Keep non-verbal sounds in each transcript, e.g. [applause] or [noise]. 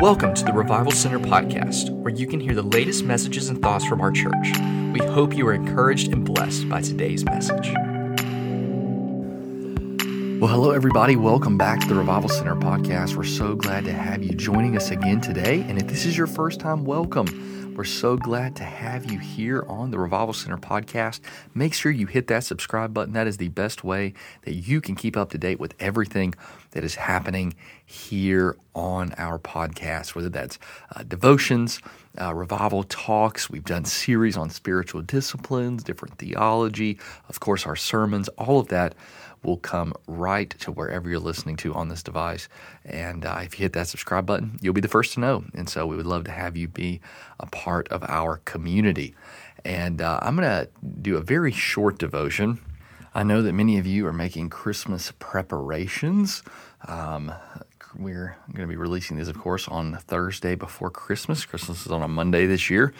Welcome to the Revival Center podcast, where you can hear the latest messages and thoughts from our church. We hope you are encouraged and blessed by today's message. Well, hello, everybody. Welcome back to the Revival Center podcast. We're so glad to have you joining us again today. And if this is your first time, welcome. We're so glad to have you here on the Revival Center podcast. Make sure you hit that subscribe button. That is the best way that you can keep up to date with everything that is happening here on our podcast, whether that's uh, devotions, uh, revival talks. We've done series on spiritual disciplines, different theology, of course, our sermons, all of that will come right to wherever you're listening to on this device. And uh, if you hit that subscribe button, you'll be the first to know. And so we would love to have you be a part of our community. And uh, I'm going to do a very short devotion. I know that many of you are making Christmas preparations. Um, we're going to be releasing this, of course, on Thursday before Christmas. Christmas is on a Monday this year.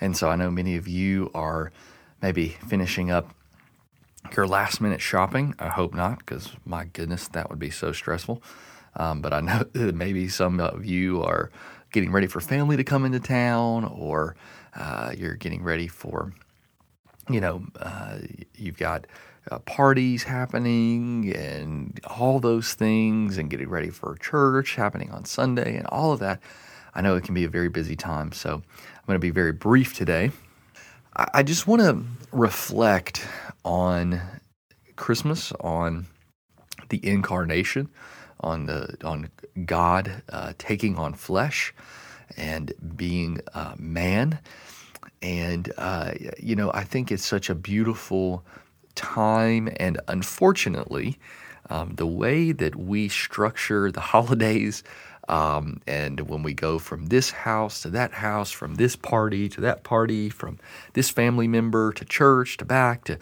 And so I know many of you are maybe finishing up your last minute shopping. I hope not, because my goodness, that would be so stressful. Um, but I know [laughs] maybe some of you are getting ready for family to come into town, or uh, you're getting ready for, you know, uh, you've got uh, parties happening and all those things, and getting ready for church happening on Sunday, and all of that. I know it can be a very busy time, so I'm going to be very brief today. I just want to reflect on Christmas, on the incarnation, on the on God uh, taking on flesh and being uh, man, and uh, you know I think it's such a beautiful time, and unfortunately, um, the way that we structure the [laughs] holidays um, and when we go from this house to that house, from this party to that party, from this family member to church to back to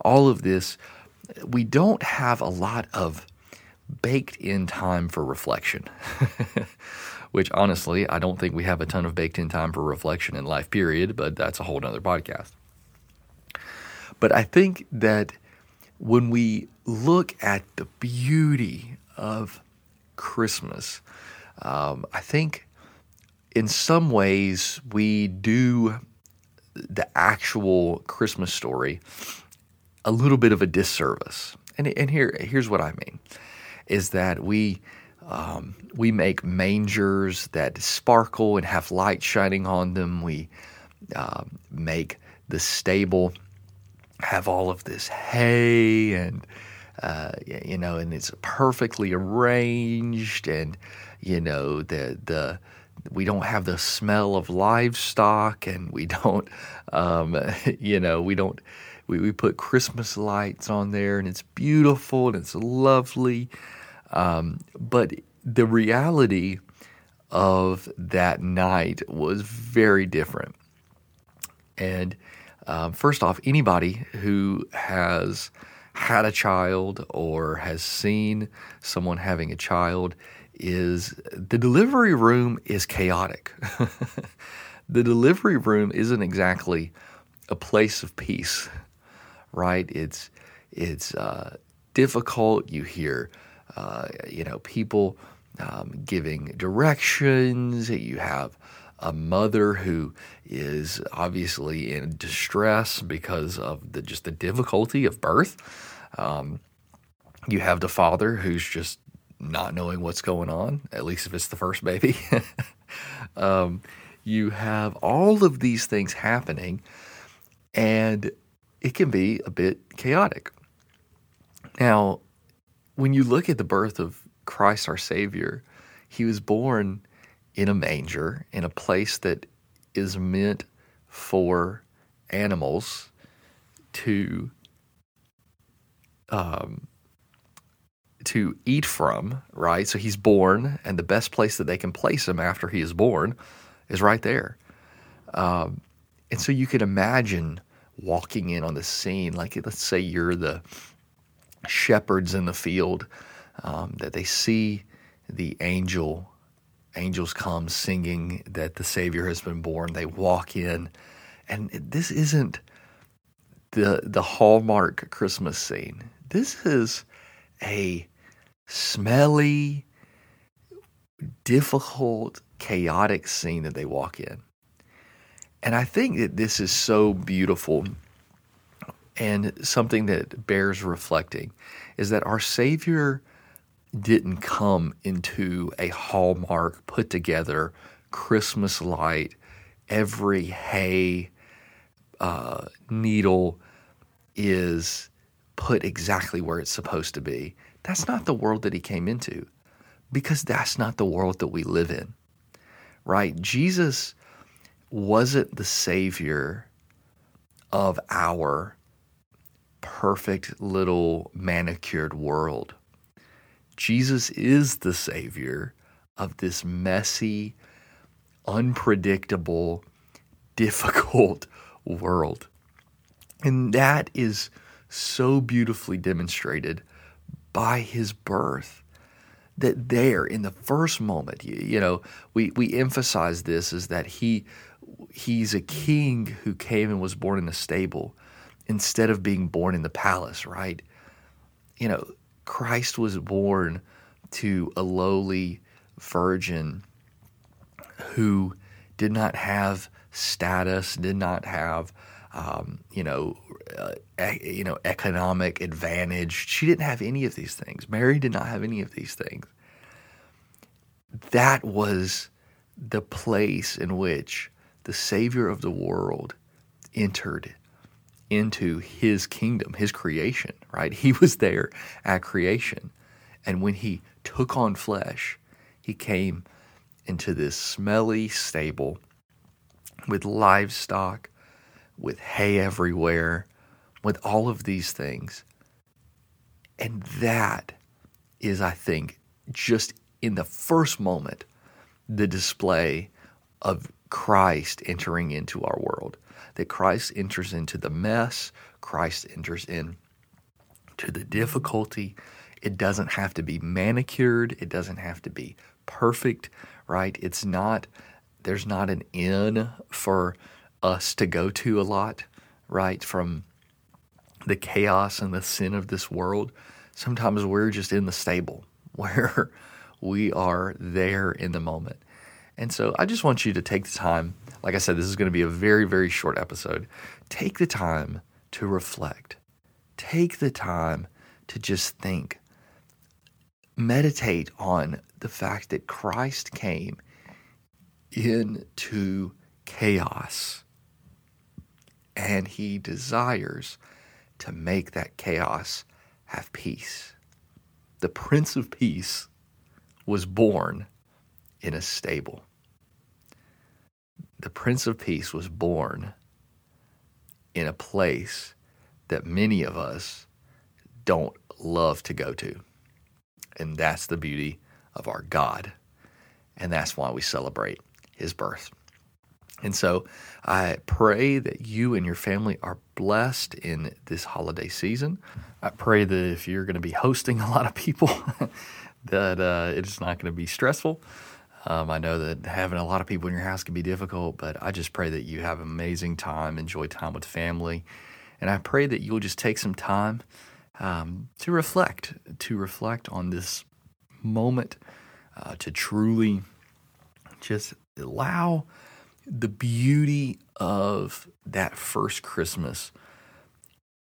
all of this, we don't have a lot of baked in time for reflection. [laughs] Which honestly, I don't think we have a ton of baked in time for reflection in life, period, but that's a whole nother podcast. But I think that when we look at the beauty of Christmas, um, I think in some ways we do the actual Christmas story a little bit of a disservice. And, and here, here's what I mean is that we, um, we make mangers that sparkle and have light shining on them. We uh, make the stable have all of this hay and uh, you know, and it's perfectly arranged, and you know the the we don't have the smell of livestock, and we don't, um, [laughs] you know, we don't. We, we put Christmas lights on there, and it's beautiful and it's lovely. Um, but the reality of that night was very different. And um, first off, anybody who has had a child or has seen someone having a child is the delivery room is chaotic. [laughs] the delivery room isn't exactly a place of peace, right? It's it's uh, difficult. You hear, uh, you know, people um, giving directions. You have a mother who is obviously in distress because of the just the difficulty of birth. Um, you have the father who's just not knowing what's going on, at least if it's the first baby. [laughs] um, you have all of these things happening, and it can be a bit chaotic. Now, when you look at the birth of Christ our Savior, he was born in a manger in a place that is meant for animals to um, to eat from, right? So he's born, and the best place that they can place him after he is born is right there. Um, and so you can imagine walking in on the scene, like let's say you're the shepherds in the field, um, that they see the angel angels come singing that the Savior has been born. They walk in, and this isn't the the hallmark Christmas scene. This is a smelly, difficult, chaotic scene that they walk in. And I think that this is so beautiful and something that bears reflecting is that our Savior didn't come into a hallmark put together Christmas light, every hay uh, needle is put exactly where it's supposed to be. That's not the world that he came into because that's not the world that we live in, right? Jesus wasn't the Savior of our perfect little manicured world. Jesus is the Savior of this messy, unpredictable, [laughs] difficult world. And that is so beautifully demonstrated by his birth. That there, in the first moment, you, you know, we, we emphasize this is that he he's a king who came and was born in a stable instead of being born in the palace, right? You know, Christ was born to a lowly virgin who did not have status, did not have, um, you know, uh, you know, economic advantage. She didn't have any of these things. Mary did not have any of these things. That was the place in which the Savior of the world entered into his kingdom, his creation, right? He was there at creation. And when he took on flesh, he came into this smelly stable with livestock, with hay everywhere, with all of these things. And that is, I think, just in the first moment, the display of Christ entering into our world. That Christ enters into the mess, Christ enters in to the difficulty. It doesn't have to be manicured, it doesn't have to be perfect, right? It's not there's not an in for us to go to a lot, right? From the chaos and the sin of this world. Sometimes we're just in the stable [laughs] where we are there in the moment. And so I just want you to take the time. Like I said, this is going to be a very, very short episode. Take the time to reflect. Take the time to just think. Meditate on the fact that Christ came into chaos and he desires to make that chaos have peace. The Prince of Peace was born in a stable. The Prince of Peace was born in a place that many of us don't love to go to. And that's the beauty of our God. And that's why we celebrate his birth. And so I pray that you and your family are blessed in this holiday season. I pray that if you're going to be hosting a lot of people, [laughs] that uh, it's not going to be stressful. Um, I know that having a lot of people in your house can be difficult, but I just pray that you have an amazing time, enjoy time with family. And I pray that you'll just take some time um, to reflect, to reflect on this moment, uh, to truly just allow the beauty of that first Christmas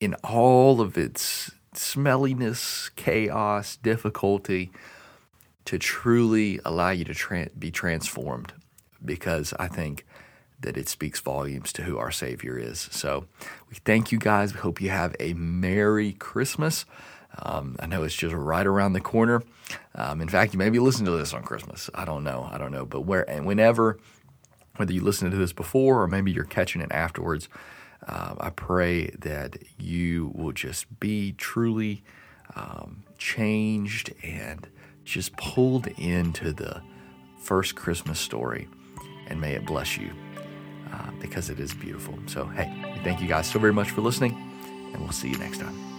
in all of its smelliness, chaos, difficulty to truly allow you to tra- be transformed because I think that it speaks volumes to who our Savior is. So we thank you guys. We hope you have a Merry Christmas. Um, I know it's just right around the corner. Um, in fact, you maybe listen to this on Christmas. I don't know. I don't know. But where and whenever, whether you listened to this before or maybe you're catching it afterwards, uh, I pray that you will just be truly um, changed and just pulled into the first Christmas story. And may it bless you uh, because it is beautiful. So, hey, thank you guys so very much for listening, and we'll see you next time.